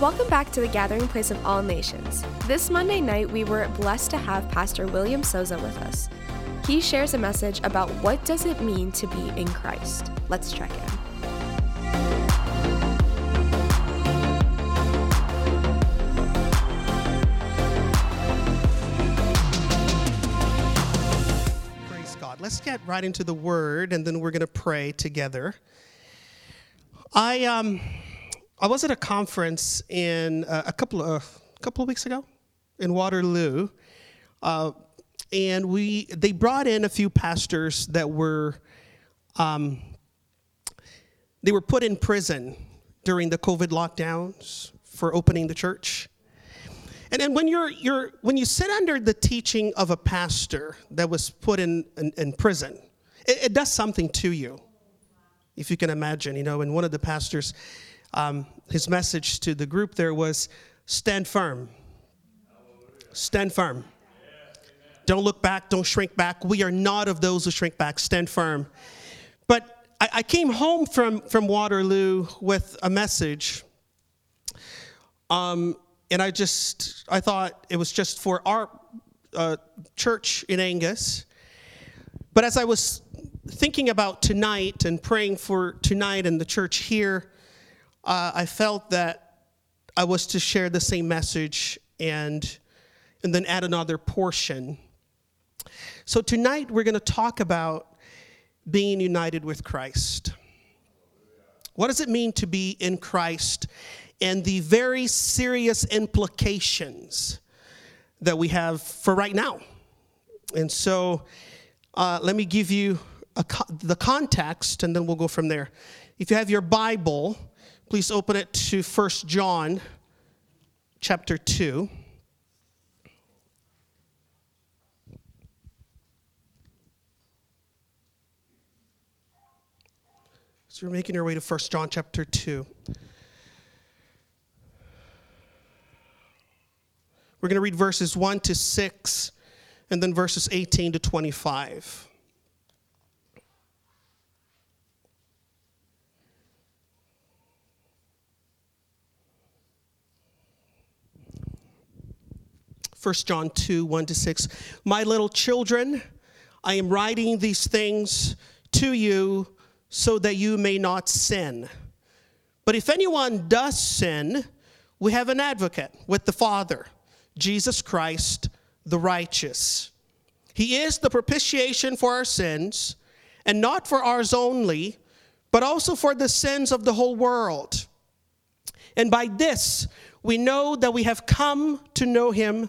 Welcome back to the gathering place of all nations. This Monday night, we were blessed to have Pastor William Souza with us. He shares a message about what does it mean to be in Christ. Let's check in. Praise God. Let's get right into the word and then we're going to pray together. I um I was at a conference in uh, a couple of a couple of weeks ago in Waterloo. Uh, and we they brought in a few pastors that were um, they were put in prison during the COVID lockdowns for opening the church. And then when you're, you're when you sit under the teaching of a pastor that was put in, in, in prison, it, it, does something to you. If you can imagine, you know, and one of the pastors, um, his message to the group there was stand firm. Stand firm. Don't look back, don't shrink back. We are not of those who shrink back. Stand firm. But I, I came home from, from Waterloo with a message. Um, and I just I thought it was just for our uh, church in Angus. But as I was thinking about tonight and praying for tonight and the church here, uh, I felt that I was to share the same message and and then add another portion. So tonight we're going to talk about being united with Christ. What does it mean to be in Christ? and the very serious implications that we have for right now. And so uh, let me give you co- the context and then we'll go from there. If you have your Bible, please open it to 1 John chapter 2. So you're making your way to 1 John chapter 2. We're going to read verses 1 to 6 and then verses 18 to 25. First John 2, 1 to 6. My little children, I am writing these things to you so that you may not sin. But if anyone does sin, we have an advocate with the Father Jesus Christ, the righteous. He is the propitiation for our sins, and not for ours only, but also for the sins of the whole world. And by this, we know that we have come to know him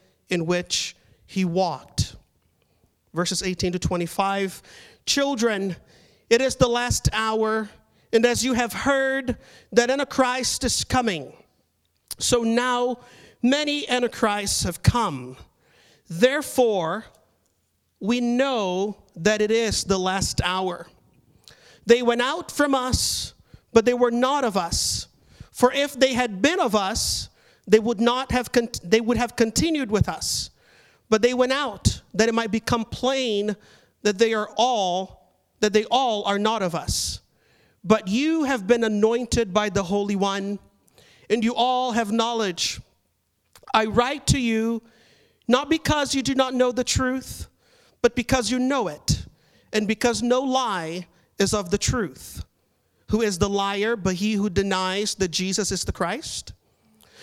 in which he walked. Verses 18 to 25 Children, it is the last hour, and as you have heard that Antichrist is coming, so now many antichrists have come. Therefore, we know that it is the last hour. They went out from us, but they were not of us. For if they had been of us, they would not have con- they would have continued with us. But they went out that it might become plain that they are all that they all are not of us. But you have been anointed by the Holy One, and you all have knowledge. I write to you not because you do not know the truth, but because you know it, and because no lie is of the truth. Who is the liar but he who denies that Jesus is the Christ?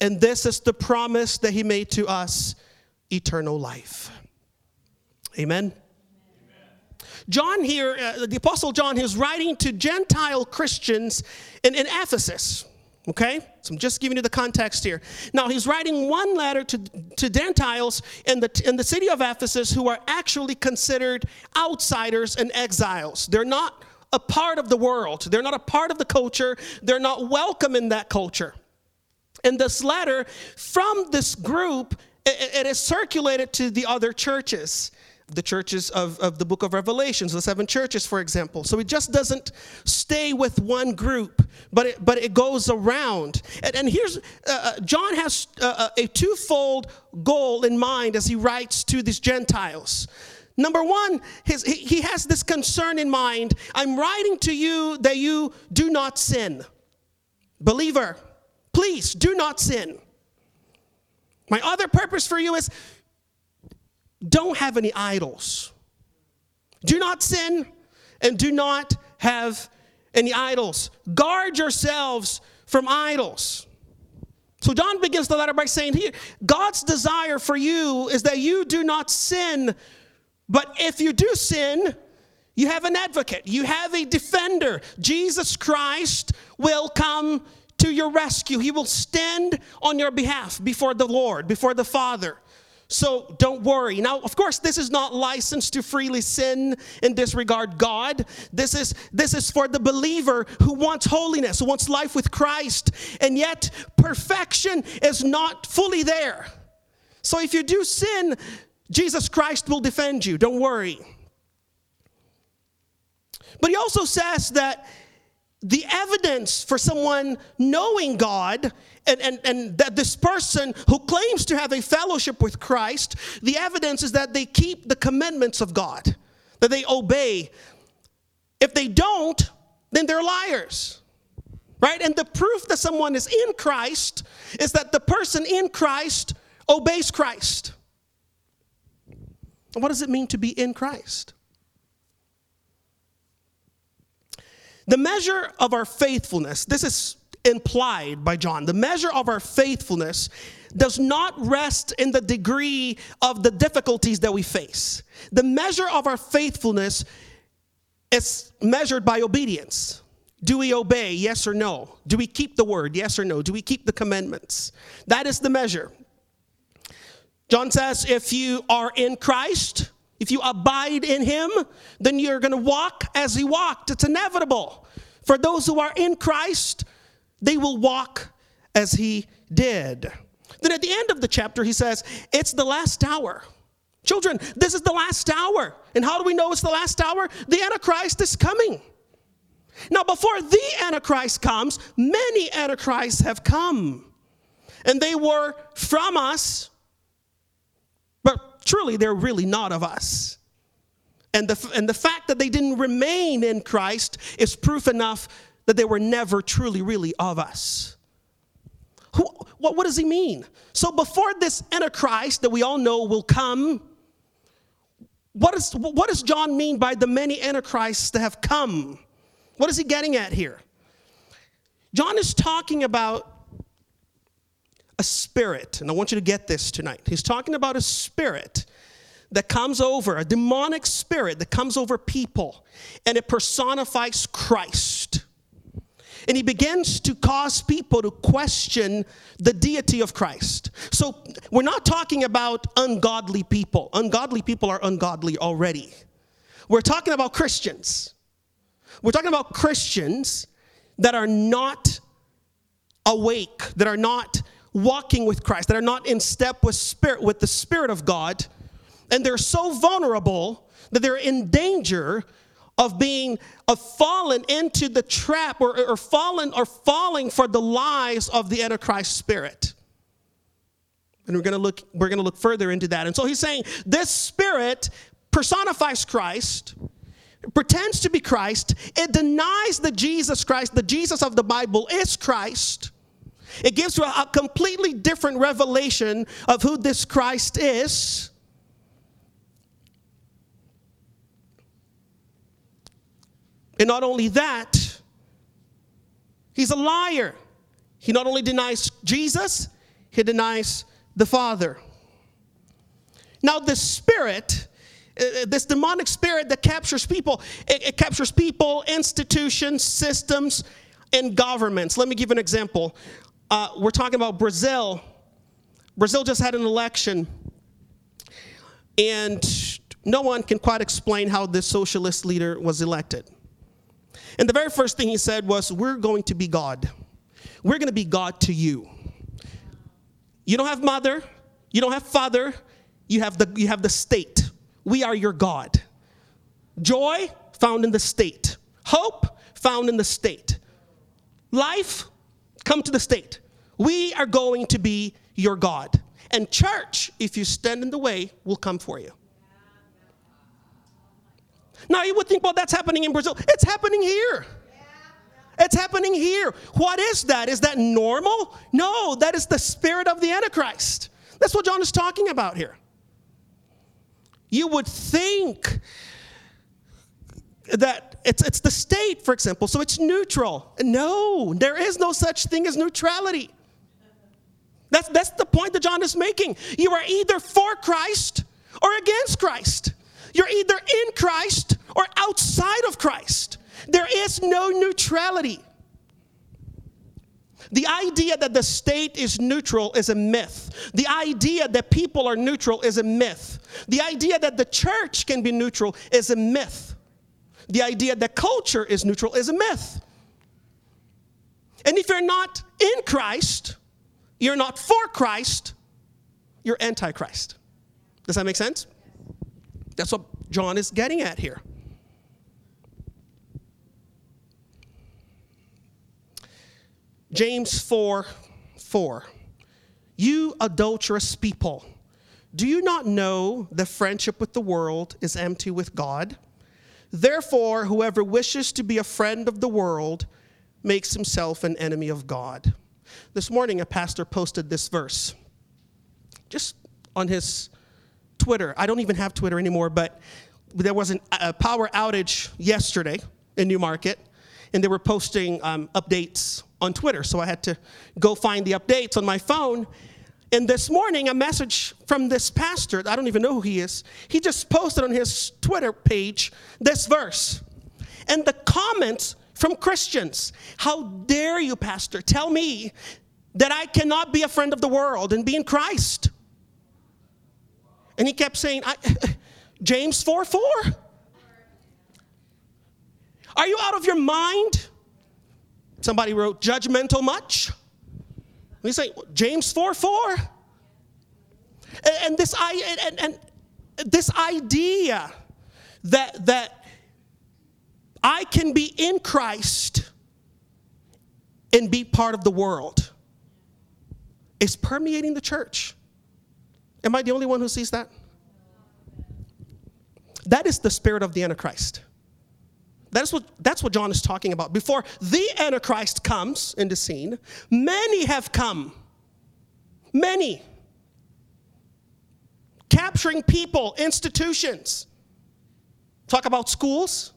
And this is the promise that he made to us eternal life. Amen. John here, uh, the Apostle John, is writing to Gentile Christians in, in Ephesus. Okay? So I'm just giving you the context here. Now, he's writing one letter to, to Gentiles in the, in the city of Ephesus who are actually considered outsiders and exiles. They're not a part of the world, they're not a part of the culture, they're not welcome in that culture. And this letter from this group, it, it is circulated to the other churches the churches of, of the book of Revelations, the seven churches, for example. So it just doesn't stay with one group, but it, but it goes around. And, and here's uh, uh John has uh, uh, a twofold goal in mind as he writes to these Gentiles. Number one, his, he, he has this concern in mind I'm writing to you that you do not sin. Believer, please do not sin. My other purpose for you is don't have any idols. Do not sin and do not have any idols. Guard yourselves from idols. So John begins the letter by saying here, God's desire for you is that you do not sin, but if you do sin, you have an advocate, you have a defender. Jesus Christ will come to your rescue. He will stand on your behalf before the Lord, before the Father. So don't worry. Now, of course, this is not license to freely sin and disregard God. This is this is for the believer who wants holiness, who wants life with Christ, and yet perfection is not fully there. So if you do sin, Jesus Christ will defend you. Don't worry. But he also says that the evidence for someone knowing God and, and, and that this person who claims to have a fellowship with Christ, the evidence is that they keep the commandments of God, that they obey. If they don't, then they're liars. Right? And the proof that someone is in Christ is that the person in Christ obeys Christ. What does it mean to be in Christ? The measure of our faithfulness, this is implied by John, the measure of our faithfulness does not rest in the degree of the difficulties that we face. The measure of our faithfulness is measured by obedience. Do we obey? Yes or no? Do we keep the word? Yes or no? Do we keep the commandments? That is the measure. John says, if you are in Christ, if you abide in him, then you're going to walk as he walked. It's inevitable. For those who are in Christ, they will walk as he did. Then at the end of the chapter, he says, It's the last hour. Children, this is the last hour. And how do we know it's the last hour? The Antichrist is coming. Now, before the Antichrist comes, many Antichrists have come. And they were from us, truly they're really not of us. And the, and the fact that they didn't remain in Christ is proof enough that they were never truly, really of us. Who, what, what does he mean? So, before this Antichrist that we all know will come, what, is, what does John mean by the many Antichrists that have come? What is he getting at here? John is talking about a spirit, and I want you to get this tonight. He's talking about a spirit that comes over, a demonic spirit that comes over people, and it personifies Christ. And he begins to cause people to question the deity of Christ. So we're not talking about ungodly people. Ungodly people are ungodly already. We're talking about Christians. We're talking about Christians that are not awake, that are not walking with Christ, that are not in step with spirit with the spirit of God, and they're so vulnerable that they're in danger of being of fallen into the trap or, or fallen or falling for the lies of the antichrist spirit. And we're going to look we're going to look further into that. And so he's saying this spirit personifies christ pretends to be christ it denies that jesus christ the jesus of the bible is christ it gives you a, completely different revelation of who this christ is And not only that, he's a liar. He not only denies Jesus, he denies the Father. Now, the spirit, uh, this demonic spirit that captures people, it, it captures people, institutions, systems, and governments. Let me give an example. Uh, we're talking about Brazil. Brazil just had an election, and no one can quite explain how this socialist leader was elected. And the very first thing he said was, We're going to be God. We're going to be God to you. You don't have mother, you don't have father, you have the, you have the state. We are your God. Joy found in the state, hope found in the state. Life, come to the state. We are going to be your God. And church, if you stand in the way, will come for you. Now you would think, well, that's happening in Brazil. It's happening here. It's happening here. What is that? Is that normal? No, that is the spirit of the Antichrist. That's what John is talking about here. You would think that it's, it's the state, for example, so it's neutral. No, there is no such thing as neutrality. That's, that's the point that John is making. You are either for Christ or against Christ. You're either in Christ or outside of Christ. There is no neutrality. The idea that the state is neutral is a myth. The idea that people are neutral is a myth. The idea that the church can be neutral is a myth. The idea that culture is neutral is a myth. And if you're not in Christ, you're not for Christ, you're antichrist. Does that make sense? That's what John is getting at here. James 4 4. You adulterous people, do you not know that friendship with the world is empty with God? Therefore, whoever wishes to be a friend of the world makes himself an enemy of God. This morning, a pastor posted this verse just on his Twitter. I don't even have Twitter anymore, but there was an, a power outage yesterday in Newmarket, and they were posting um, updates on Twitter. So I had to go find the updates on my phone. And this morning, a message from this pastor, I don't even know who he is, he just posted on his Twitter page this verse. And the comments from Christians How dare you, pastor, tell me that I cannot be a friend of the world and be in Christ? And he kept saying, James 4 4. Are you out of your mind? Somebody wrote, judgmental much? We say, James 4 4. And, and this, and, and, and this idea that, that I can be in Christ and be part of the world is permeating the church. Am I the only one who sees that? That is the spirit of the Antichrist. That's what, that's what John is talking about. Before the Antichrist comes in the scene, many have come. Many. Capturing people, institutions. Talk about schools.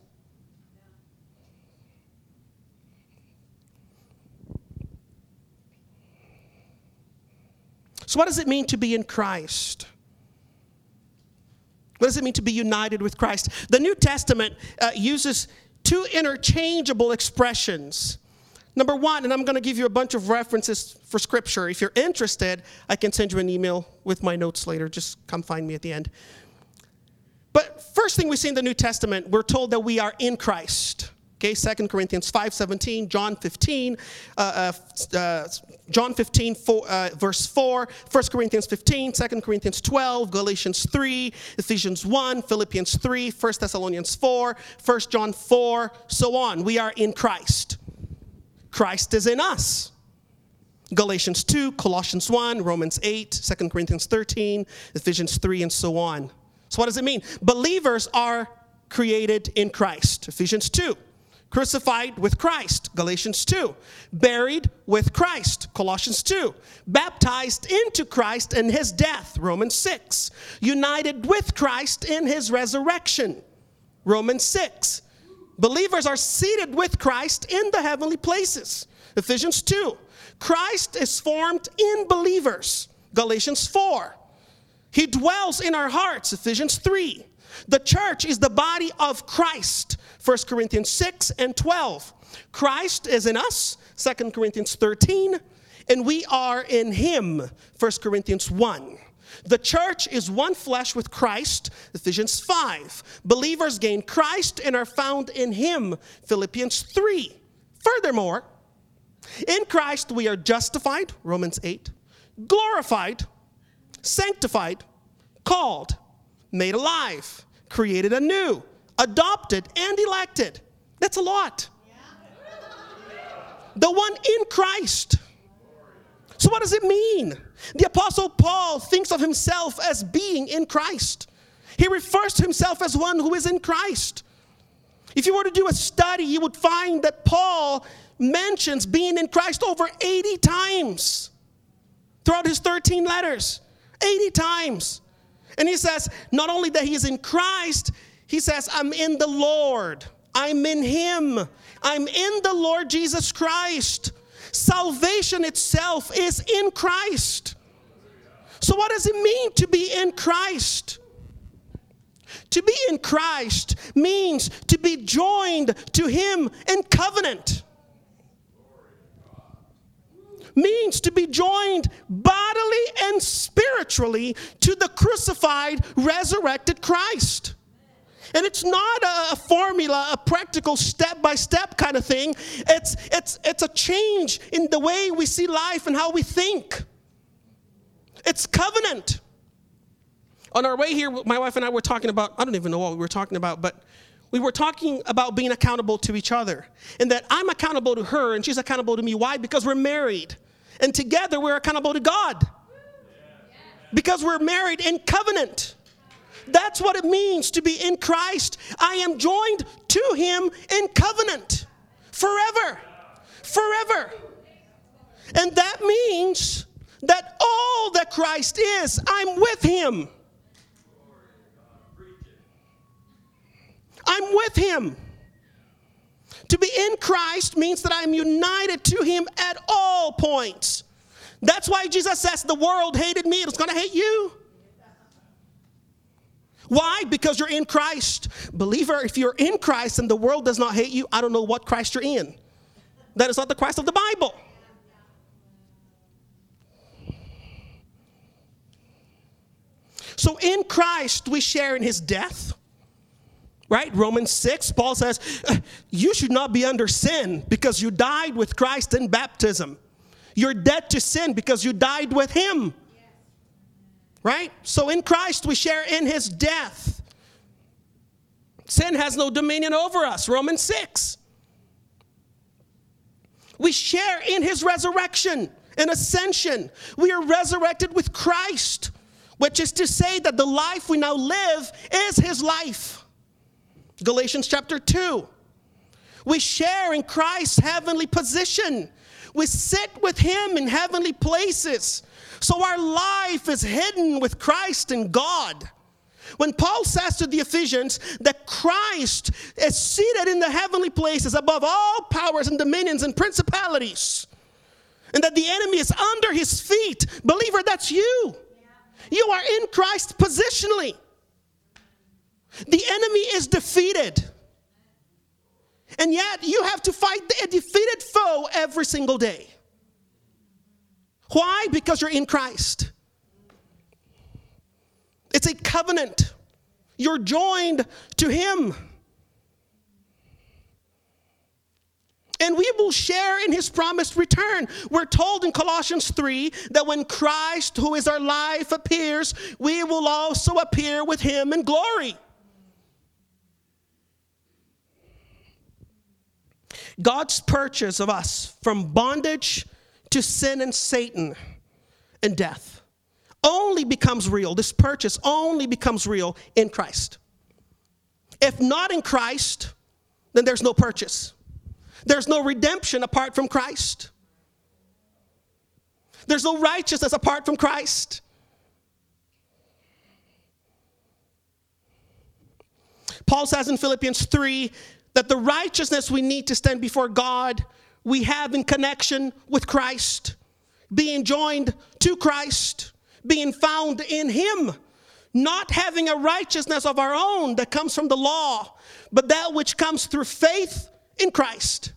So, what does it mean to be in Christ? What does it mean to be united with Christ? The New Testament uh, uses two interchangeable expressions. Number one, and I'm going to give you a bunch of references for scripture. If you're interested, I can send you an email with my notes later. Just come find me at the end. But first thing we see in the New Testament, we're told that we are in Christ. Okay, 2 Corinthians 5.17, John 15, uh, uh, uh, John 15, four, uh, verse 4, 1 Corinthians 15, 2 Corinthians 12, Galatians 3, Ephesians 1, Philippians 3, 1 Thessalonians 4, 1 John 4, so on. We are in Christ. Christ is in us. Galatians 2, Colossians 1, Romans 8, 2 Corinthians 13, Ephesians 3, and so on. So, what does it mean? Believers are created in Christ. Ephesians 2 crucified with Christ, Galatians 2, buried with Christ, Colossians 2, baptized into Christ in his death, Romans 6, united with Christ in his resurrection, Romans 6. Believers are seated with Christ in the heavenly places, Ephesians 2, Christ is formed in believers. Galatians 4. He dwells in our hearts. Ephesians 3. The church is the body of Christ. 1 Corinthians 6 and 12. Christ is in us. 2 Corinthians 13. And we are in him. 1 Corinthians 1. The church is one flesh with Christ, Ephesians 5. Believers gain Christ and are found in him, Philippians 3. Furthermore, in Christ we are justified, Romans 8, glorified, sanctified, called, made alive, created anew, adopted, and elected. That's a lot. The one in Christ. So, what does it mean? The Apostle Paul thinks of himself as being in Christ. He refers to himself as one who is in Christ. If you were to do a study, you would find that Paul mentions being in Christ over 80 times throughout his 13 letters. 80 times. And he says, not only that he is in Christ, he says, I'm in the Lord. I'm in him. I'm in the Lord Jesus Christ. Salvation itself is in Christ. So, what does it mean to be in Christ? To be in Christ means to be joined to Him in covenant. Means to be joined bodily and spiritually to the crucified, resurrected Christ. And it's not a, formula, a practical step by step kind of thing. It's, it's, it's a change in the way we see life and how we think. It's covenant. On our way here, my wife and I were talking about, I don't even know what we were talking about, but we were talking about being accountable to each other. And that I'm accountable to her and she's accountable to me. Why? Because we're married. And together we're accountable to God. Because we're married in covenant. That's what it means to be in Christ. I am joined to Him in covenant forever. Forever. And that means that all that Christ is, I'm with Him. I'm with Him. To be in Christ means that I'm united to Him at all points. That's why Jesus says, The world hated me, it's gonna hate you. Why? Because you're in Christ. Believer, if you're in Christ and the world does not hate you, I don't know what Christ you're in. That is not the Christ of the Bible. So in Christ, we share in his death. Right? Romans 6, Paul says, uh, You should not be under sin because you died with Christ in baptism. You're dead to sin because you died with him. Right? So in Christ, we share in his death. Sin has no dominion over us. Romans 6. We share in his resurrection and ascension. We are resurrected with Christ, which is to say that the life we now live is his life. Galatians chapter 2. We share in Christ's heavenly position. We sit with him in heavenly places. So our life is hidden with Christ in God. When Paul says to the Ephesians that Christ is seated in the heavenly places above all powers and dominions and principalities, and that the enemy is under his feet, believer, that's you. You are in Christ positionally. The enemy is defeated. And yet you have to fight a defeated foe every single day. Why? Because you're in Christ. It's a covenant. You're joined to Him. And we will share in his promised return. We're told in Colossians 3 that when Christ, who is our life, appears, we will also appear with him in glory. God's purchase of us from bondage to sin and Satan and death only becomes real. This purchase only becomes real in Christ. If not in Christ, then there's no purchase. There's no redemption apart from Christ. There's no righteousness apart from Christ. Paul says in Philippians 3 that the righteousness we need to stand before God we have in connection with Christ, being joined to Christ, being found in Him, not having a righteousness of our own that comes from the law, but that which comes through faith in Christ.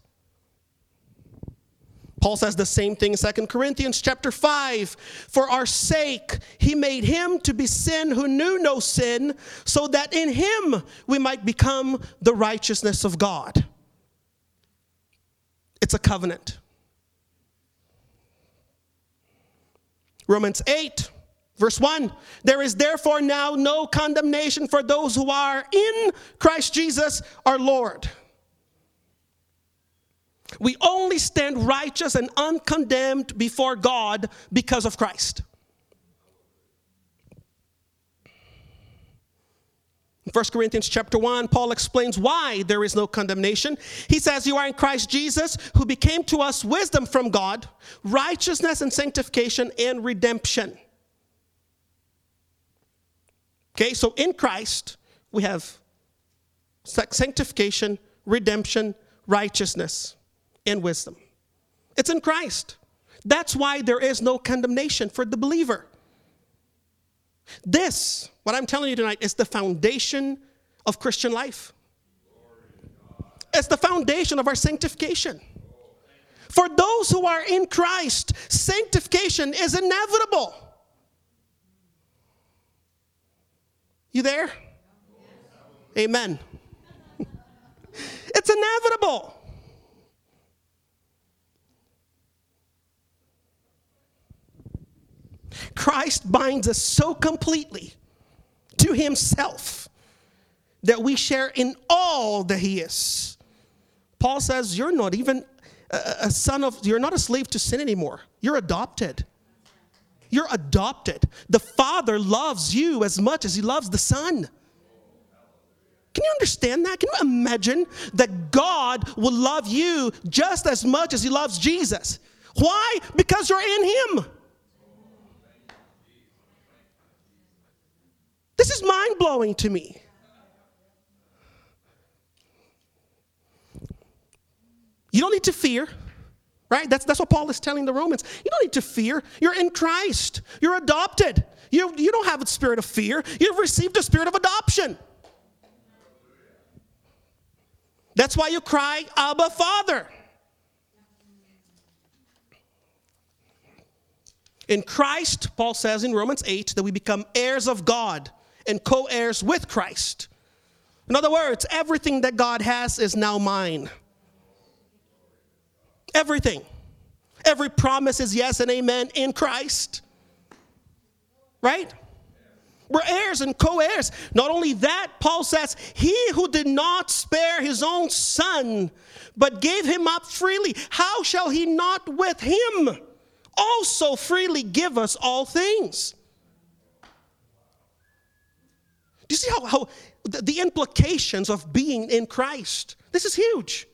Paul says the same thing in 2 Corinthians chapter 5. For our sake, he made him to be sin who knew no sin, so that in him we might become the righteousness of God. It's a covenant. Romans 8, verse 1 There is therefore now no condemnation for those who are in Christ Jesus our Lord. We only stand righteous and uncondemned before God because of Christ. In 1 Corinthians chapter 1, Paul explains why there is no condemnation. He says, You are in Christ Jesus, who became to us wisdom from God, righteousness and sanctification and redemption. Okay, so in Christ, we have sanctification, redemption, righteousness and wisdom. It's in Christ. That's why there is no condemnation for the believer. This, what I'm telling you tonight, is the foundation of Christian life. It's the foundation of our sanctification. For those who are in Christ, sanctification is inevitable. You there? Amen. it's inevitable. Christ binds us so completely to himself that we share in all that he is. Paul says, You're not even a son of, you're not a slave to sin anymore. You're adopted. You're adopted. The Father loves you as much as he loves the Son. Can you understand that? Can you imagine that God will love you just as much as he loves Jesus? Why? Because you're in him. This is mind blowing to me. You don't need to fear, right? That's, that's what Paul is telling the Romans. You don't need to fear. You're in Christ, you're adopted. You, you don't have a spirit of fear, you've received a spirit of adoption. That's why you cry, Abba, Father. In Christ, Paul says in Romans 8 that we become heirs of God and co heirs with Christ. In other words, everything that God has is now mine. Everything. Every promise is yes and amen in Christ. Right? We're heirs and co heirs. Not only that, Paul says, He who did not spare his own son, but gave him up freely, how shall he not with him also freely give us all things? Do you see how, how the, the implications of being in Christ? This is huge.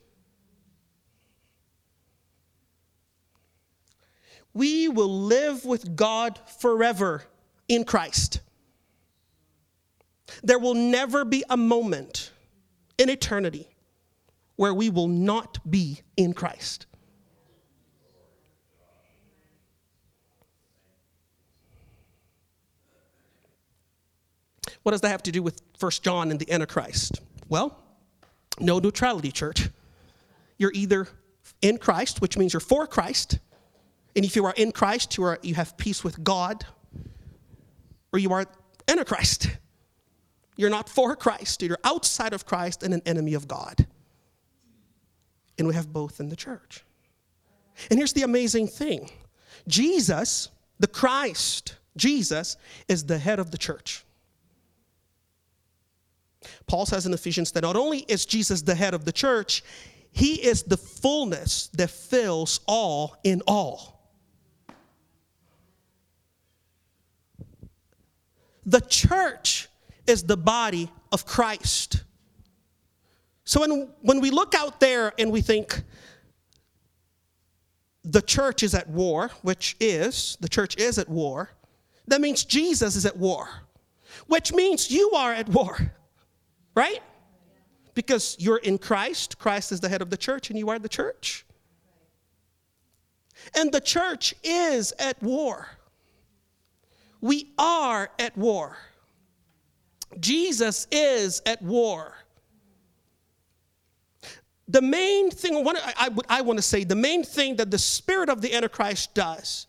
We will live with God forever in Christ. There will never be a moment in eternity where we will not be in Christ. What does that have to do with First John and the Antichrist? Well, no neutrality, church. You're either in Christ, which means you're for Christ, and if you are in Christ, you, are, you have peace with God, or you are Antichrist. You're not for Christ, you're outside of Christ and an enemy of God. And we have both in the church. And here's the amazing thing Jesus, the Christ, Jesus, is the head of the church. Paul says in Ephesians that not only is Jesus the head of the church, he is the fullness that fills all in all. The church is the body of Christ. So when, when we look out there and we think the church is at war, which is, the church is at war, that means Jesus is at war, which means you are at war. Right? Because you're in Christ, Christ is the head of the church, and you are the church. And the church is at war. We are at war. Jesus is at war. The main thing I, I, I want to say, the main thing that the spirit of the Antichrist does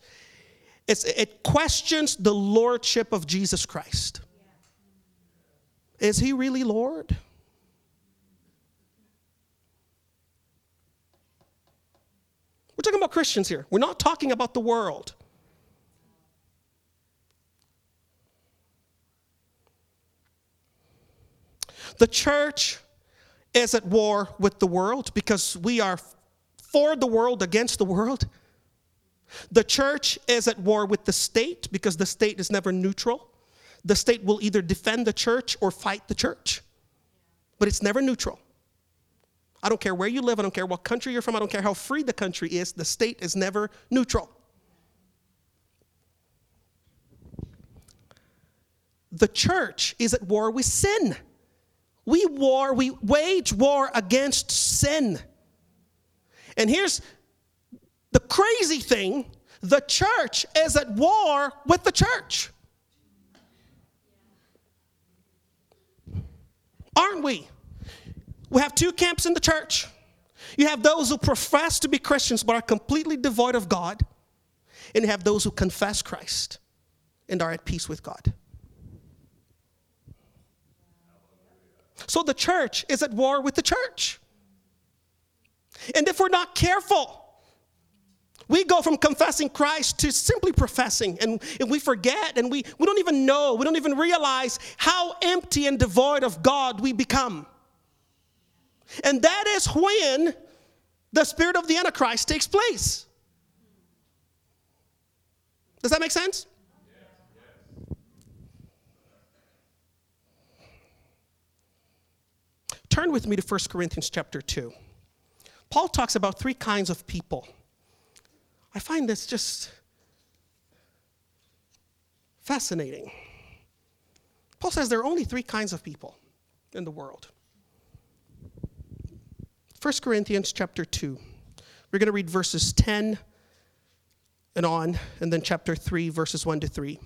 is it questions the lordship of Jesus Christ. Is he really Lord? We're talking about Christians here. We're not talking about the world. The church is at war with the world because we are for the world against the world. The church is at war with the state because the state is never neutral. The state will either defend the church or fight the church, but it's never neutral. I don't care where you live, I don't care what country you're from, I don't care how free the country is, the state is never neutral. The church is at war with sin. We war, we wage war against sin. And here's the crazy thing the church is at war with the church. Aren't we? We have two camps in the church. You have those who profess to be Christians but are completely devoid of God, and you have those who confess Christ and are at peace with God. So the church is at war with the church. And if we're not careful, we go from confessing Christ to simply professing, and, and we forget, and we, we don't even know, we don't even realize how empty and devoid of God we become. And that is when the spirit of the Antichrist takes place. Does that make sense? Turn with me to 1 Corinthians chapter 2. Paul talks about three kinds of people. I find this just fascinating. Paul says there are only three kinds of people in the world 1 Corinthians chapter 2. We're going to read verses 10 and on, and then chapter 3, verses 1 to 3.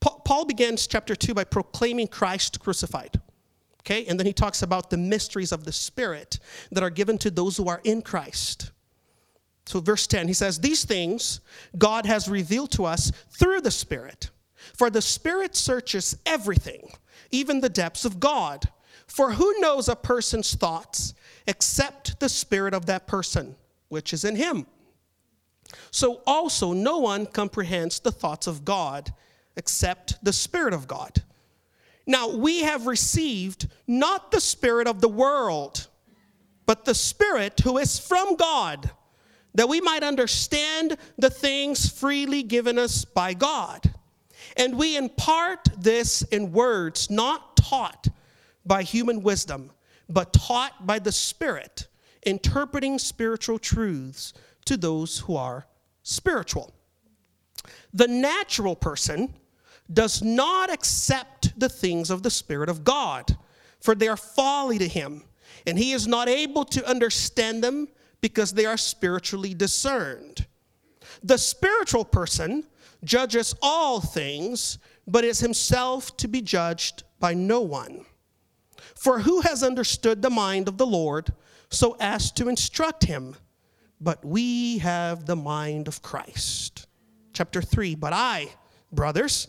Paul begins chapter 2 by proclaiming Christ crucified. Okay, and then he talks about the mysteries of the Spirit that are given to those who are in Christ. So, verse 10, he says, These things God has revealed to us through the Spirit. For the Spirit searches everything even the depths of God. For who knows a person's thoughts except the spirit of that person, which is in him? So also, no one comprehends the thoughts of God except the Spirit of God. Now, we have received not the Spirit of the world, but the Spirit who is from God, that we might understand the things freely given us by God. And we impart this in words not taught by human wisdom, but taught by the Spirit, interpreting spiritual truths to those who are spiritual. The natural person does not accept the things of the Spirit of God, for they are folly to him, and he is not able to understand them because they are spiritually discerned. The spiritual person judges all things, but is himself to be judged by no one. For who has understood the mind of the Lord so as to instruct him? But we have the mind of Christ. Chapter 3 But I, brothers,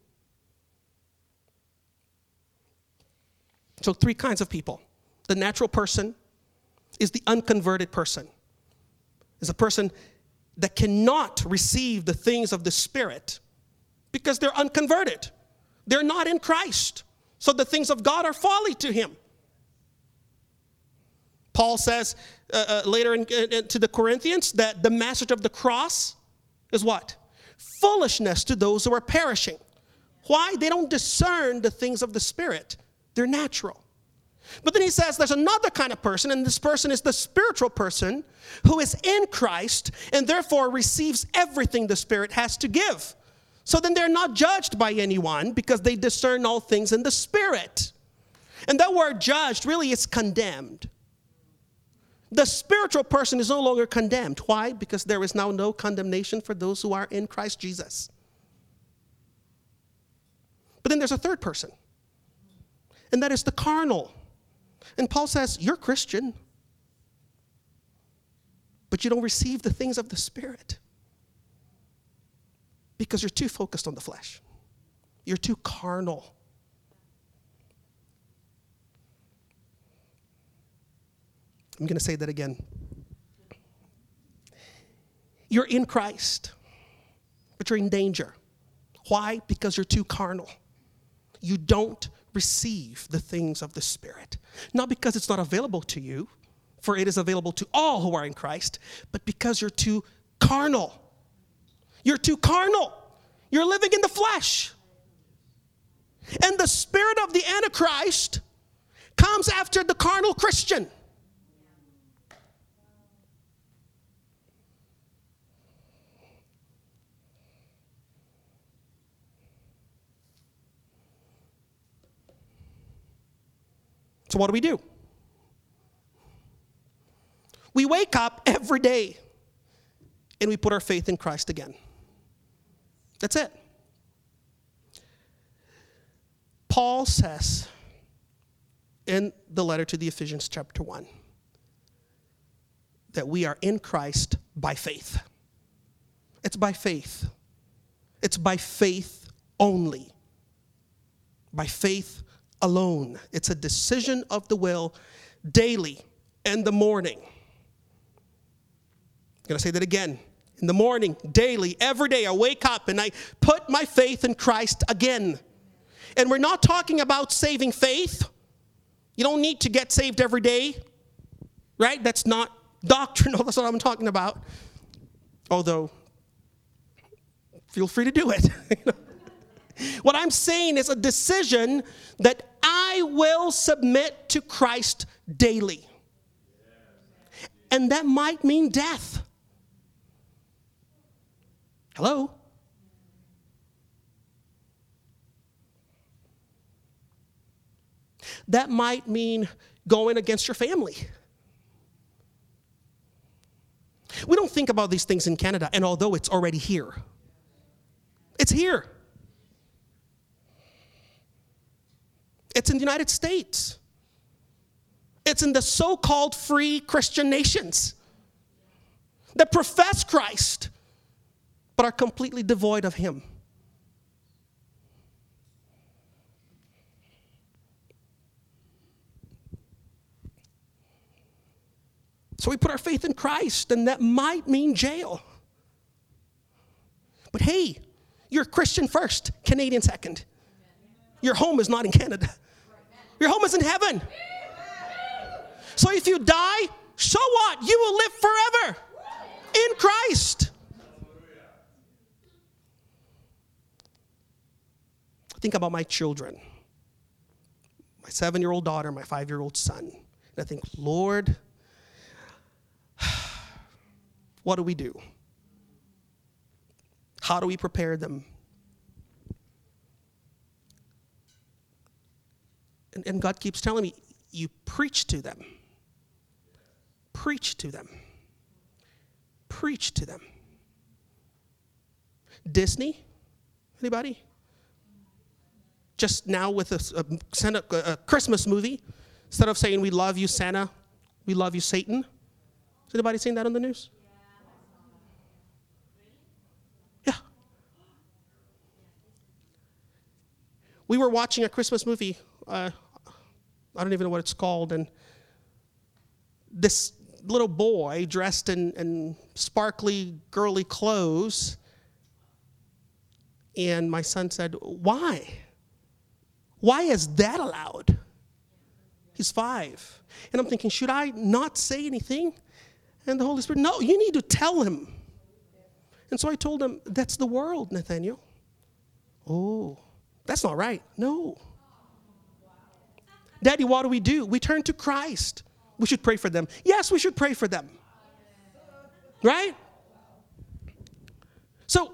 So, three kinds of people. The natural person is the unconverted person, is a person that cannot receive the things of the Spirit because they're unconverted. They're not in Christ. So the things of God are folly to him. Paul says uh, uh, later in, to the Corinthians that the message of the cross is what? Foolishness to those who are perishing. Why? They don't discern the things of the Spirit, they're natural. But then he says there's another kind of person, and this person is the spiritual person who is in Christ and therefore receives everything the Spirit has to give. So then they're not judged by anyone because they discern all things in the Spirit. And that word judged really is condemned. The spiritual person is no longer condemned. Why? Because there is now no condemnation for those who are in Christ Jesus. But then there's a third person, and that is the carnal. And Paul says, You're Christian, but you don't receive the things of the Spirit because you're too focused on the flesh, you're too carnal. I'm going to say that again. You're in Christ, but you're in danger. Why? Because you're too carnal. You don't receive the things of the Spirit. Not because it's not available to you, for it is available to all who are in Christ, but because you're too carnal. You're too carnal. You're living in the flesh. And the spirit of the Antichrist comes after the carnal Christian. So, what do we do? We wake up every day and we put our faith in Christ again. That's it. Paul says in the letter to the Ephesians, chapter 1, that we are in Christ by faith. It's by faith. It's by faith only. By faith alone. It's a decision of the will daily in the morning. I'm going to say that again. In the morning, daily, every day, I wake up and I put my faith in Christ again. And we're not talking about saving faith. You don't need to get saved every day, right? That's not doctrinal. That's what I'm talking about. Although, feel free to do it. what I'm saying is a decision that I will submit to Christ daily. And that might mean death. Hello? That might mean going against your family. We don't think about these things in Canada, and although it's already here, it's here. It's in the United States. It's in the so called free Christian nations that profess Christ but are completely devoid of Him. So we put our faith in Christ, and that might mean jail. But hey, you're Christian first, Canadian second. Your home is not in Canada. Your home is in heaven. So if you die, so what? You will live forever in Christ. Think about my children my seven year old daughter, my five year old son. And I think, Lord, what do we do? How do we prepare them? And, and God keeps telling me, you preach to them. Preach to them. Preach to them. Disney? Anybody? Just now with a, a, a Christmas movie, instead of saying, We love you, Santa, we love you, Satan. Has anybody seen that on the news? Yeah. We were watching a Christmas movie uh, I don't even know what it's called, and this little boy dressed in, in sparkly, girly clothes. And my son said, Why? Why is that allowed? He's five. And I'm thinking, should I not say anything? And the Holy Spirit, no, you need to tell him. And so I told him, that's the world, Nathaniel. Oh, that's not right. No. Daddy, what do we do? We turn to Christ. We should pray for them. Yes, we should pray for them. Right? So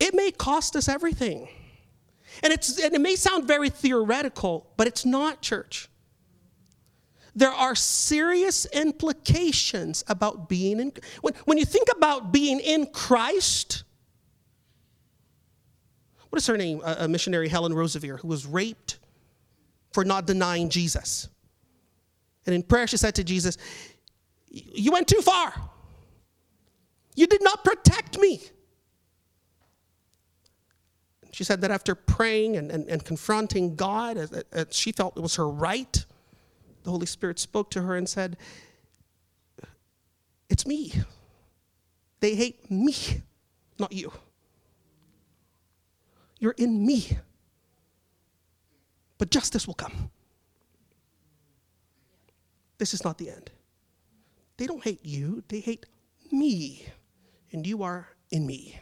it may cost us everything. And, it's, and it may sound very theoretical, but it's not, church. There are serious implications about being in. When, when you think about being in Christ, what is her name? A, a missionary, Helen Roseveare, who was raped for not denying Jesus. And in prayer, she said to Jesus, You went too far. You did not protect me. She said that after praying and, and, and confronting God, as, as she felt it was her right, the Holy Spirit spoke to her and said, It's me. They hate me, not you. You're in me. But justice will come. This is not the end. They don't hate you, they hate me. And you are in me.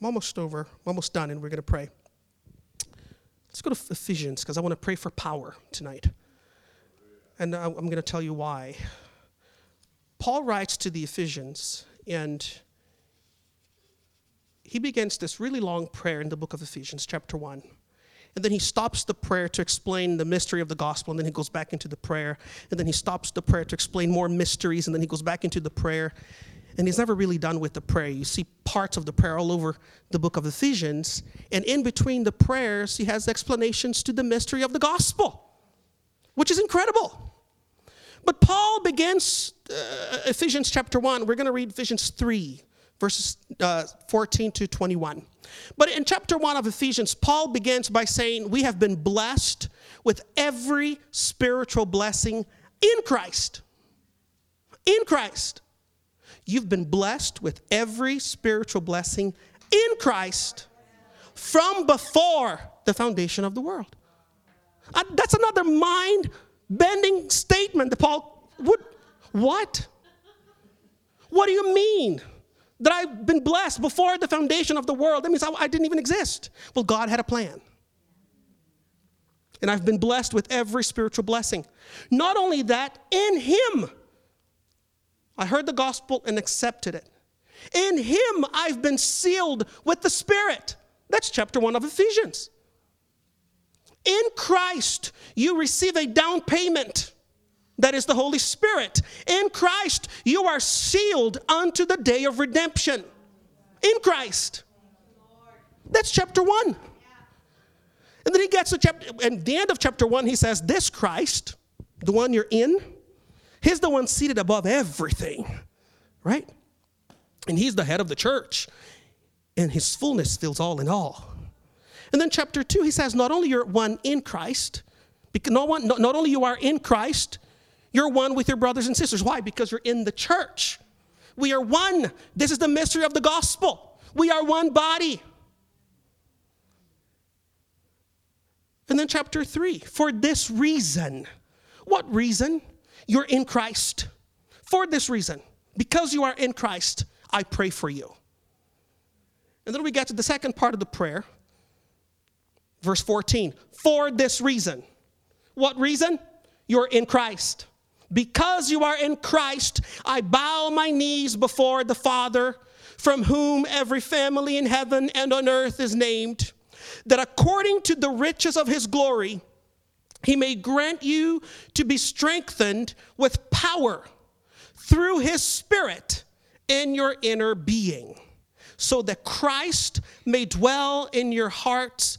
I'm almost over, I'm almost done, and we're going to pray. Let's go to Ephesians because I want to pray for power tonight. And I'm going to tell you why. Paul writes to the Ephesians, and he begins this really long prayer in the book of Ephesians, chapter 1. And then he stops the prayer to explain the mystery of the gospel, and then he goes back into the prayer. And then he stops the prayer to explain more mysteries, and then he goes back into the prayer and he's never really done with the prayer. You see parts of the prayer all over the book of Ephesians, and in between the prayers, he has explanations to the mystery of the gospel, which is incredible. But Paul begins uh, Ephesians chapter 1. We're going to read Ephesians 3, verses uh, 14 to 21. But in chapter 1 of Ephesians, Paul begins by saying, We have been blessed with every spiritual blessing in Christ. In Christ. You've been blessed with every spiritual blessing in Christ from before the foundation of the world. Uh, that's another mind bending statement that Paul would. What? What do you mean? That I've been blessed before the foundation of the world. That means I, I didn't even exist. Well, God had a plan. And I've been blessed with every spiritual blessing. Not only that, in Him I heard the gospel and accepted it. In him I've been sealed with the Spirit. That's chapter 1 of Ephesians. In Christ, you receive a down payment. That is the Holy Spirit. In Christ, you are sealed unto the day of redemption. In Christ. That's chapter 1. And then he gets to chapter, and the end of chapter 1, he says, This Christ, the one you're in, He's the one seated above everything, right? And he's the head of the church, and his fullness fills all in all. And then chapter two, he says, not only you're one in Christ, not, one, not, not only you are in Christ, you're one with your brothers and sisters. Why? Because you're in the church. We are one. This is the mystery of the gospel. We are one body. And then chapter three, for this reason. What reason? You're in Christ. For this reason, because you are in Christ, I pray for you. And then we get to the second part of the prayer, verse 14. For this reason. What reason? You're in Christ. Because you are in Christ, I bow my knees before the Father, from whom every family in heaven and on earth is named, that according to the riches of his glory, he may grant you to be strengthened with power through his spirit in your inner being, so that Christ may dwell in your hearts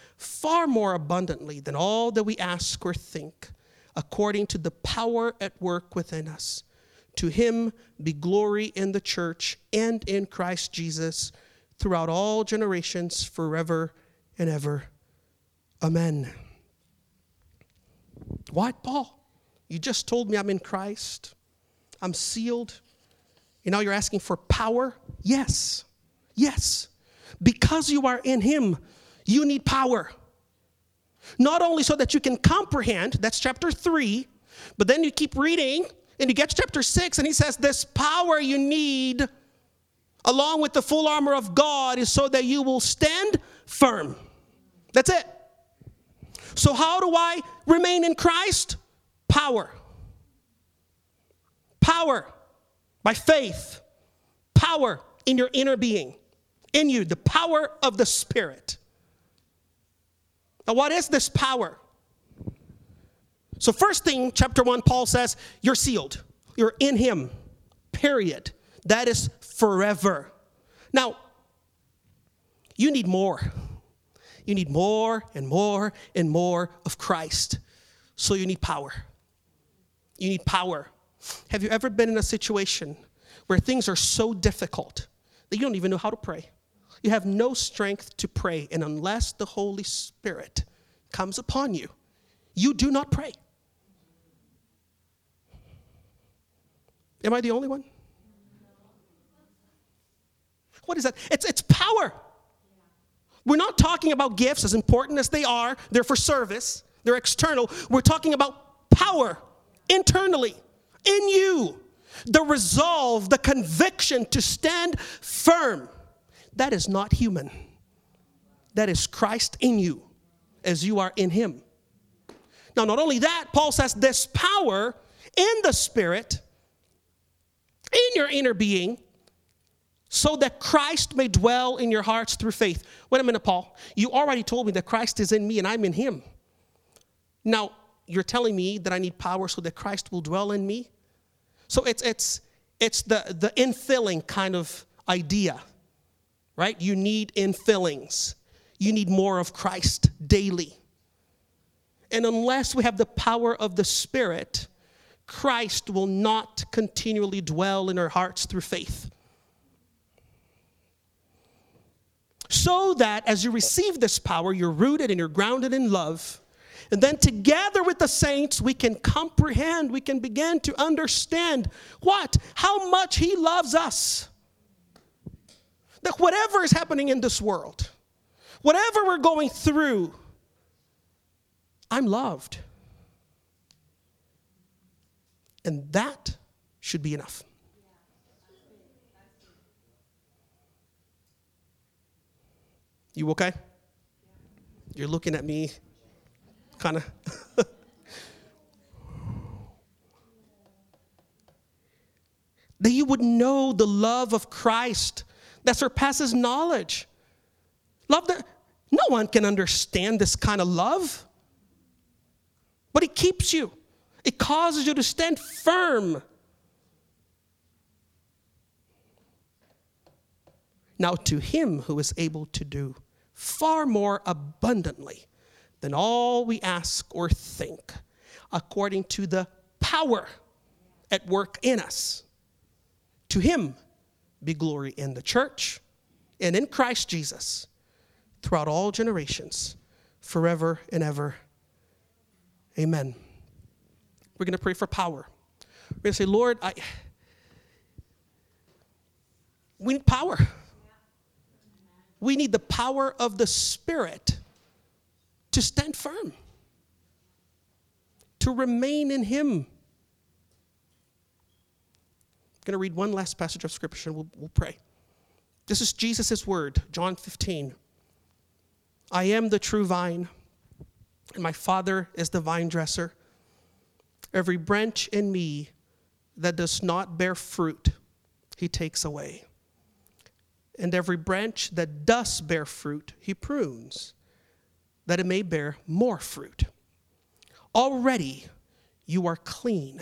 far more abundantly than all that we ask or think, according to the power at work within us, to him be glory in the church and in Christ Jesus throughout all generations, forever and ever. Amen. What, Paul? You just told me I'm in Christ. I'm sealed. You know, you're asking for power? Yes. Yes. Because you are in Him, you need power. Not only so that you can comprehend, that's chapter 3, but then you keep reading and you get to chapter 6 and he says, This power you need, along with the full armor of God, is so that you will stand firm. That's it. So, how do I remain in Christ? Power. Power by faith. Power in your inner being, in you, the power of the Spirit. Now, what is this power? So, first thing, chapter 1, Paul says, You're sealed. You're in Him, period. That is forever. Now, you need more. You need more and more and more of Christ. So, you need power. You need power. Have you ever been in a situation where things are so difficult that you don't even know how to pray? You have no strength to pray, and unless the Holy Spirit comes upon you, you do not pray. Am I the only one? What is that? It's, it's power. We're not talking about gifts, as important as they are, they're for service, they're external. We're talking about power internally in you. The resolve, the conviction to stand firm. That is not human. That is Christ in you as you are in Him. Now, not only that, Paul says this power in the Spirit, in your inner being, so that Christ may dwell in your hearts through faith. Wait a minute, Paul. You already told me that Christ is in me and I'm in Him. Now, you're telling me that I need power so that Christ will dwell in me? So it's, it's, it's the, the infilling kind of idea, right? You need infillings. You need more of Christ daily. And unless we have the power of the Spirit, Christ will not continually dwell in our hearts through faith. So that as you receive this power, you're rooted and you're grounded in love and then together with the saints, we can comprehend, we can begin to understand what? How much He loves us. That whatever is happening in this world, whatever we're going through, I'm loved. And that should be enough. You okay? You're looking at me kind of. that you would know the love of Christ that surpasses knowledge. Love that no one can understand this kind of love, but it keeps you, it causes you to stand firm. Now, to him who is able to do far more abundantly than all we ask or think, according to the power at work in us. To him be glory in the church and in Christ Jesus throughout all generations, forever and ever. Amen. We're going to pray for power. We're going to say, Lord, I, we need power. We need the power of the Spirit to stand firm, to remain in Him. Going to read one last passage of Scripture and we'll, we'll pray. This is Jesus' word, John 15. I am the true vine, and my Father is the vine dresser. Every branch in me that does not bear fruit, he takes away. And every branch that does bear fruit, he prunes that it may bear more fruit. Already you are clean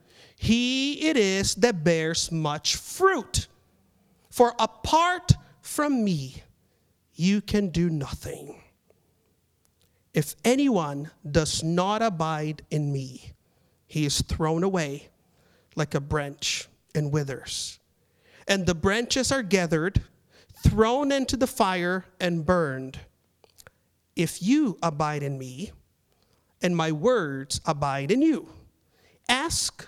he it is that bears much fruit. For apart from me, you can do nothing. If anyone does not abide in me, he is thrown away like a branch and withers. And the branches are gathered, thrown into the fire, and burned. If you abide in me, and my words abide in you, ask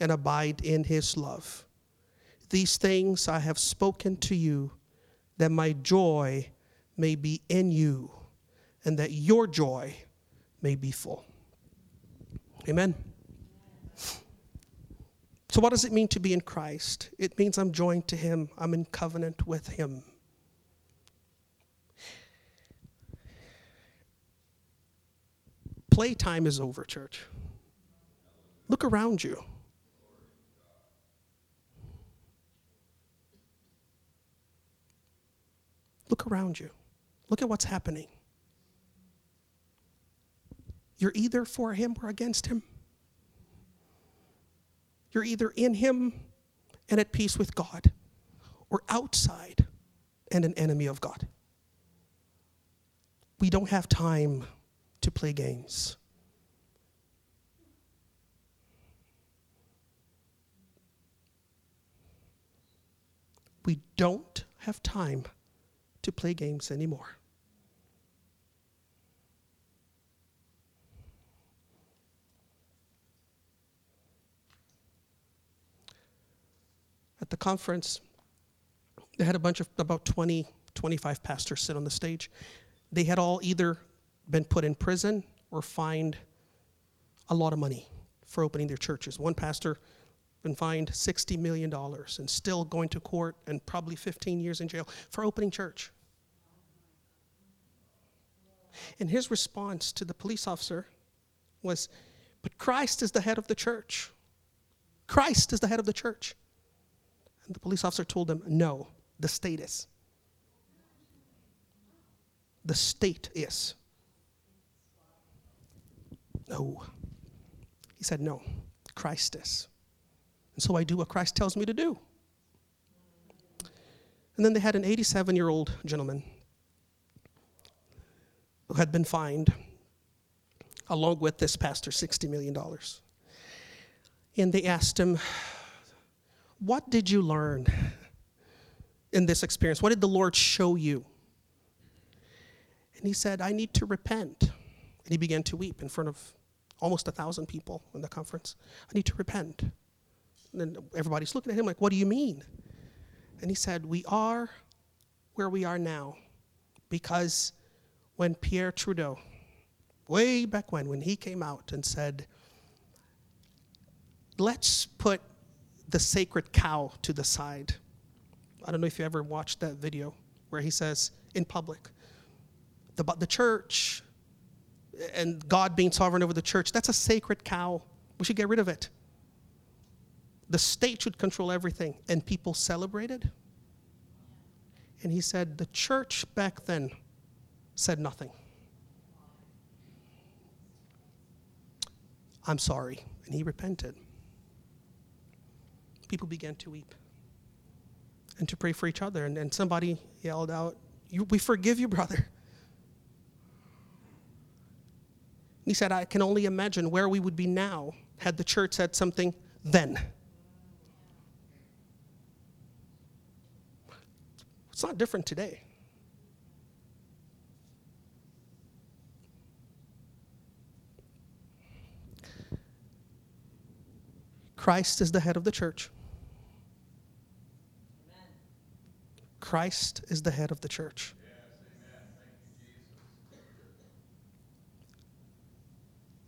and abide in his love. These things I have spoken to you, that my joy may be in you, and that your joy may be full. Amen. So, what does it mean to be in Christ? It means I'm joined to Him, I'm in covenant with Him. Playtime is over, church. Look around you. Look around you. Look at what's happening. You're either for him or against him. You're either in him and at peace with God, or outside and an enemy of God. We don't have time to play games. We don't have time to play games anymore. At the conference, they had a bunch of about 20, 25 pastors sit on the stage. They had all either been put in prison or fined a lot of money for opening their churches. One pastor been fined $60 million and still going to court and probably 15 years in jail for opening church. And his response to the police officer was, But Christ is the head of the church. Christ is the head of the church. And the police officer told him, No, the state is. The state is. No. He said, No, Christ is. And so I do what Christ tells me to do. And then they had an 87 year old gentleman who had been fined, along with this pastor, $60 million. And they asked him, What did you learn in this experience? What did the Lord show you? And he said, I need to repent. And he began to weep in front of almost a thousand people in the conference. I need to repent. And then everybody's looking at him like, What do you mean? And he said, We are where we are now because when Pierre Trudeau, way back when, when he came out and said, Let's put the sacred cow to the side. I don't know if you ever watched that video where he says in public, the, the church and God being sovereign over the church, that's a sacred cow. We should get rid of it the state should control everything. And people celebrated. And he said, the church back then said nothing. I'm sorry. And he repented. People began to weep and to pray for each other. And then somebody yelled out, We forgive you, brother. he said, I can only imagine where we would be now had the church said something then. It's not different today. Christ is the head of the church. Christ is the head of the church.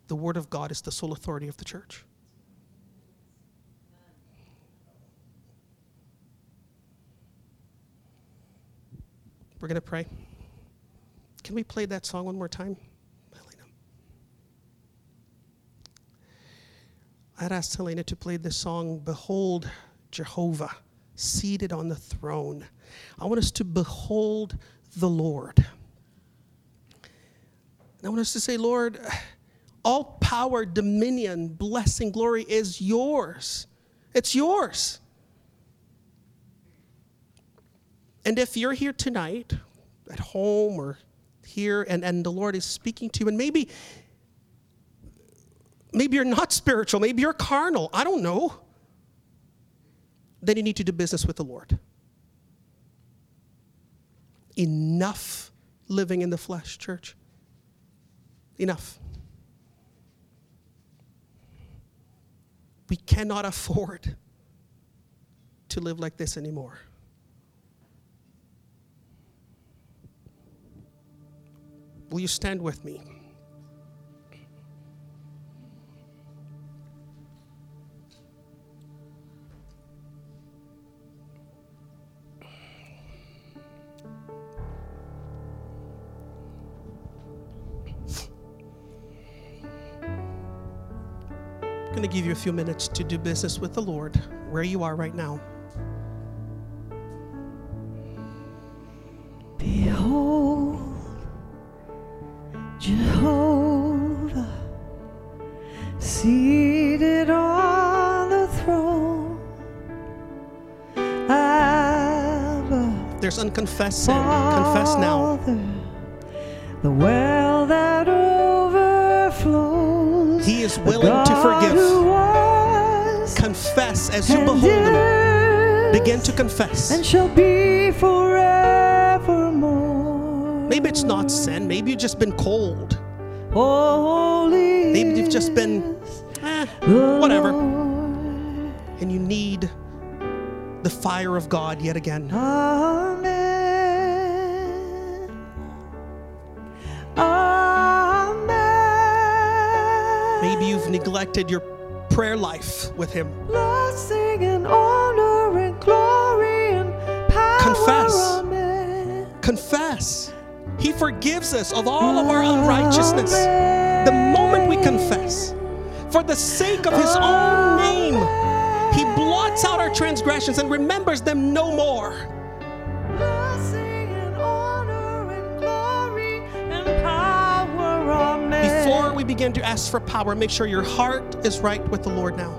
The Word of God is the sole authority of the church. We're going to pray. Can we play that song one more time? Helena. I'd asked Helena to play the song, Behold Jehovah, seated on the throne. I want us to behold the Lord. And I want us to say, Lord, all power, dominion, blessing, glory is yours. It's yours. And if you're here tonight, at home or here, and, and the Lord is speaking to you, and maybe maybe you're not spiritual, maybe you're carnal, I don't know, then you need to do business with the Lord. Enough living in the flesh, church. Enough. We cannot afford to live like this anymore. Will you stand with me? Going to give you a few minutes to do business with the Lord where you are right now. Behold, Jehovah, seated on the throne. Abba, There's unconfessed sin. Confess now. The well is willing to forgive. Confess as you behold Him. Begin to confess. and shall be forevermore. Maybe it's not sin. Maybe you've just been cold. Holy Maybe you've just been, eh, whatever. And you need the fire of God yet again. You've your prayer life with Him. blessing and honor and glory and power. Confess. Amen. Confess. He forgives us of all of our unrighteousness. The moment we confess, for the sake of His own name, He blots out our transgressions and remembers them no more. To ask for power, make sure your heart is right with the Lord now.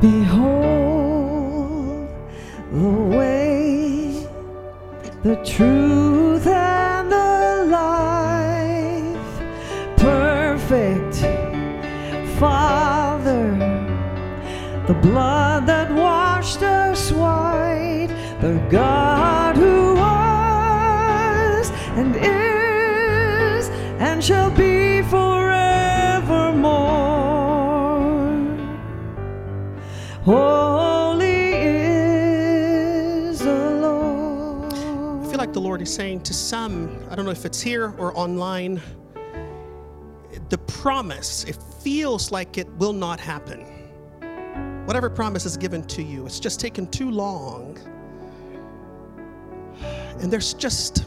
Behold feel like the Lord is saying to some, I don't know if it's here or online, the promise, it feels like it will not happen. Whatever promise is given to you, it's just taken too long. And there's just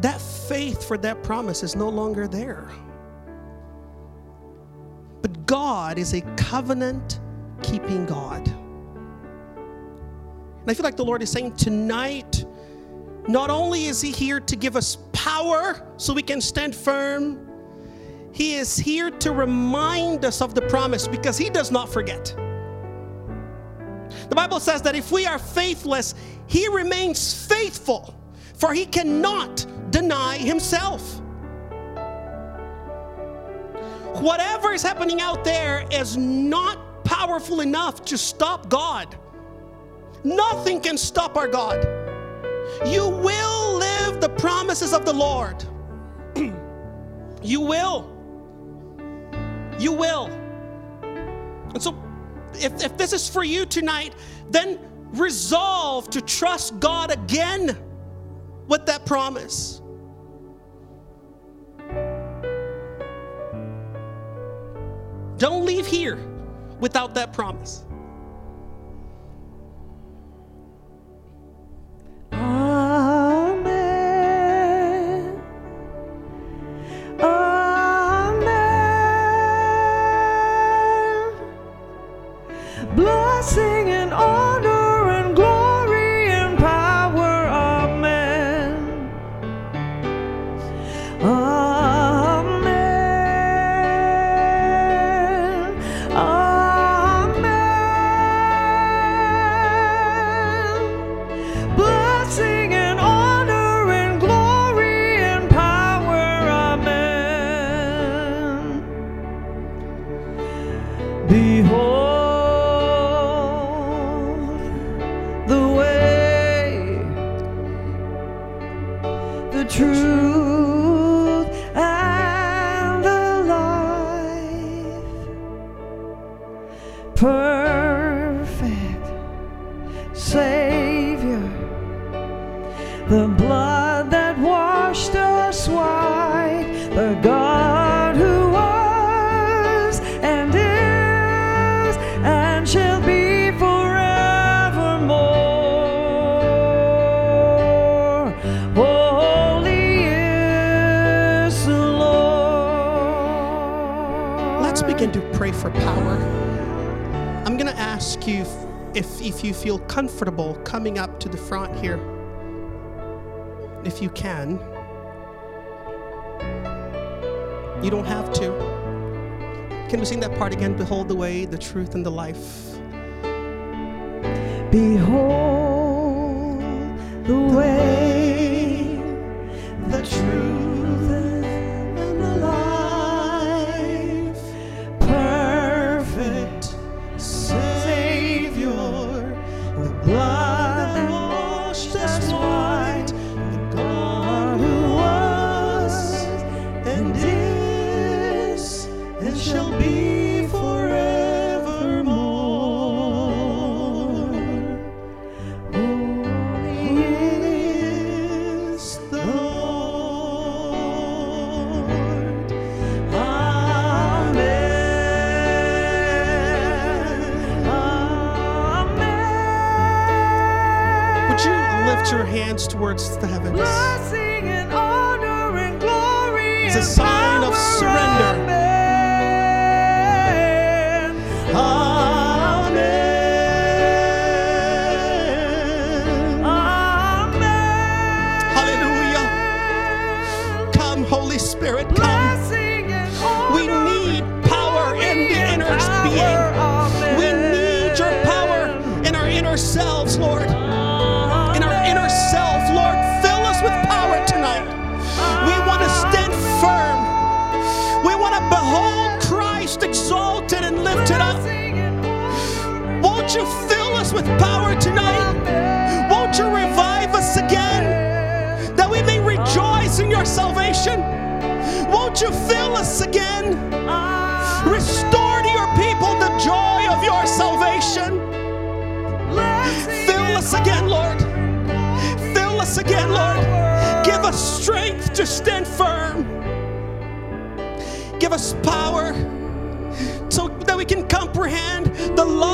that faith for that promise is no longer there. But God is a covenant keeping God. And I feel like the Lord is saying tonight, not only is He here to give us power so we can stand firm, He is here to remind us of the promise because He does not forget. The Bible says that if we are faithless, He remains faithful, for He cannot deny Himself. Whatever is happening out there is not powerful enough to stop God. Nothing can stop our God. You will live the promises of the Lord. you will. You will. And so, if, if this is for you tonight, then resolve to trust God again with that promise. Don't leave here without that promise. if you feel comfortable coming up to the front here, if you can. You don't have to. Can we sing that part again? Behold the way, the truth, and the life. Behold. Don't you fill us again. Restore to your people the joy of your salvation. Fill us again, Lord. Fill us again, Lord. Give us strength to stand firm. Give us power so that we can comprehend the love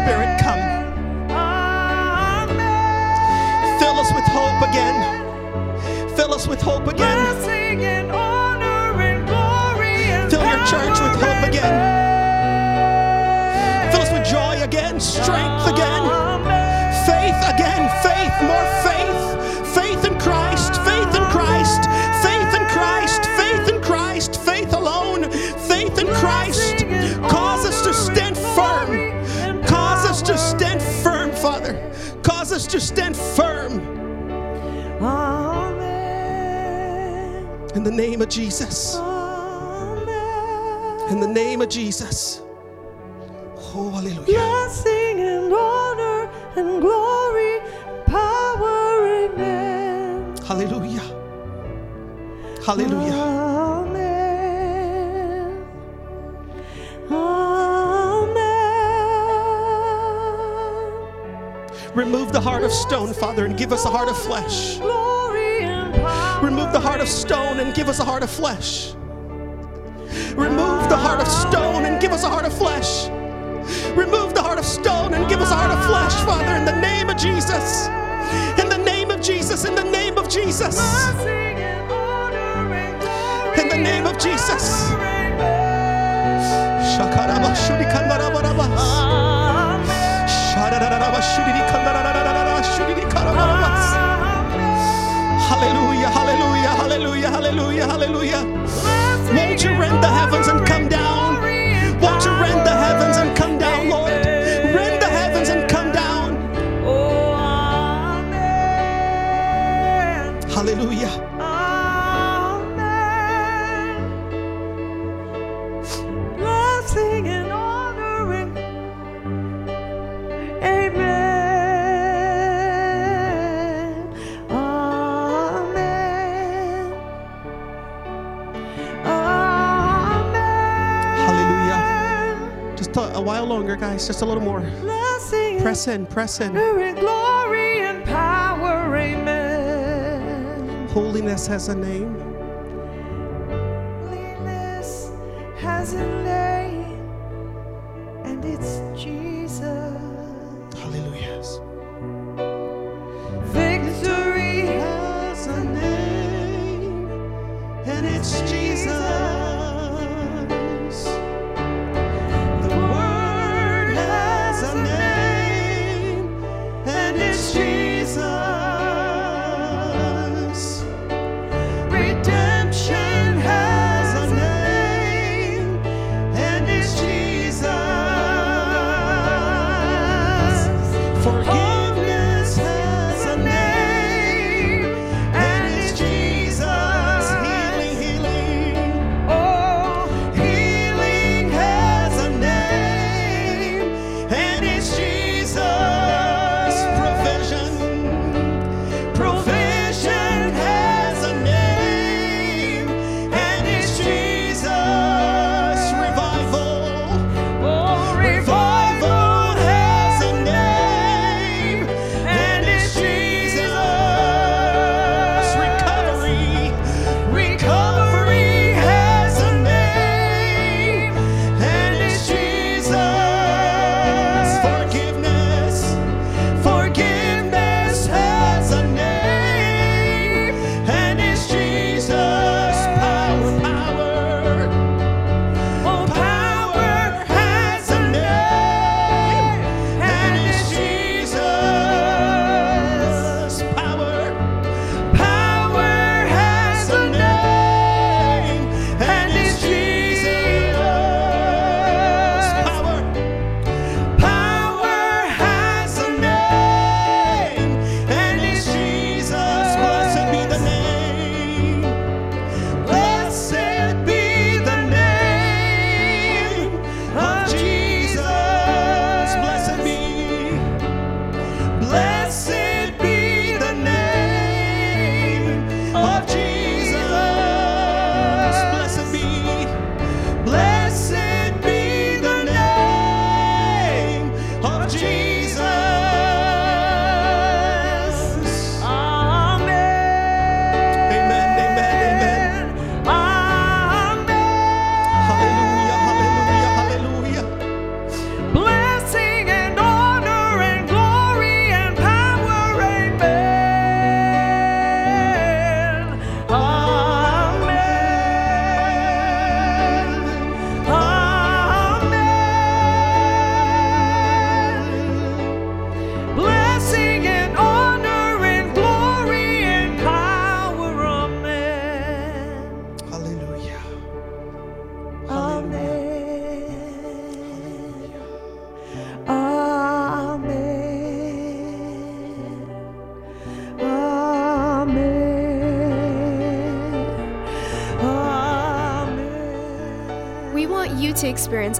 Spirit, come. Amen. Fill us with hope again. Fill us with hope again. Blessing and honor and glory and Fill your church with hope again. Fill us with joy again, strength again, faith again, faith, more faith us to stand firm Amen. in the name of Jesus. Amen. In the name of Jesus. Oh, hallelujah. Blessing and honor and glory, power, amen. Hallelujah. Hallelujah. Of stone, Father, and give us a heart of flesh. Glory and power. Remove the heart of stone and give us a heart of flesh. Remove the heart of stone and give us a heart of flesh. Remove the heart of stone and give us a heart of flesh, Father, in the name of Jesus. In the name of Jesus, in the name of Jesus. Blessing and honor and glory In the name of Jesus. Hallelujah, hallelujah. Won't you rend the heavens and come down? Longer, guys. Just a little more. Blessing Press in, press in. and glory and power, amen. Holiness has a name.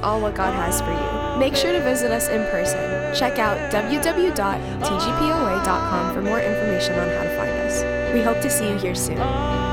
All what God has for you. Make sure to visit us in person. Check out www.tgpoa.com for more information on how to find us. We hope to see you here soon.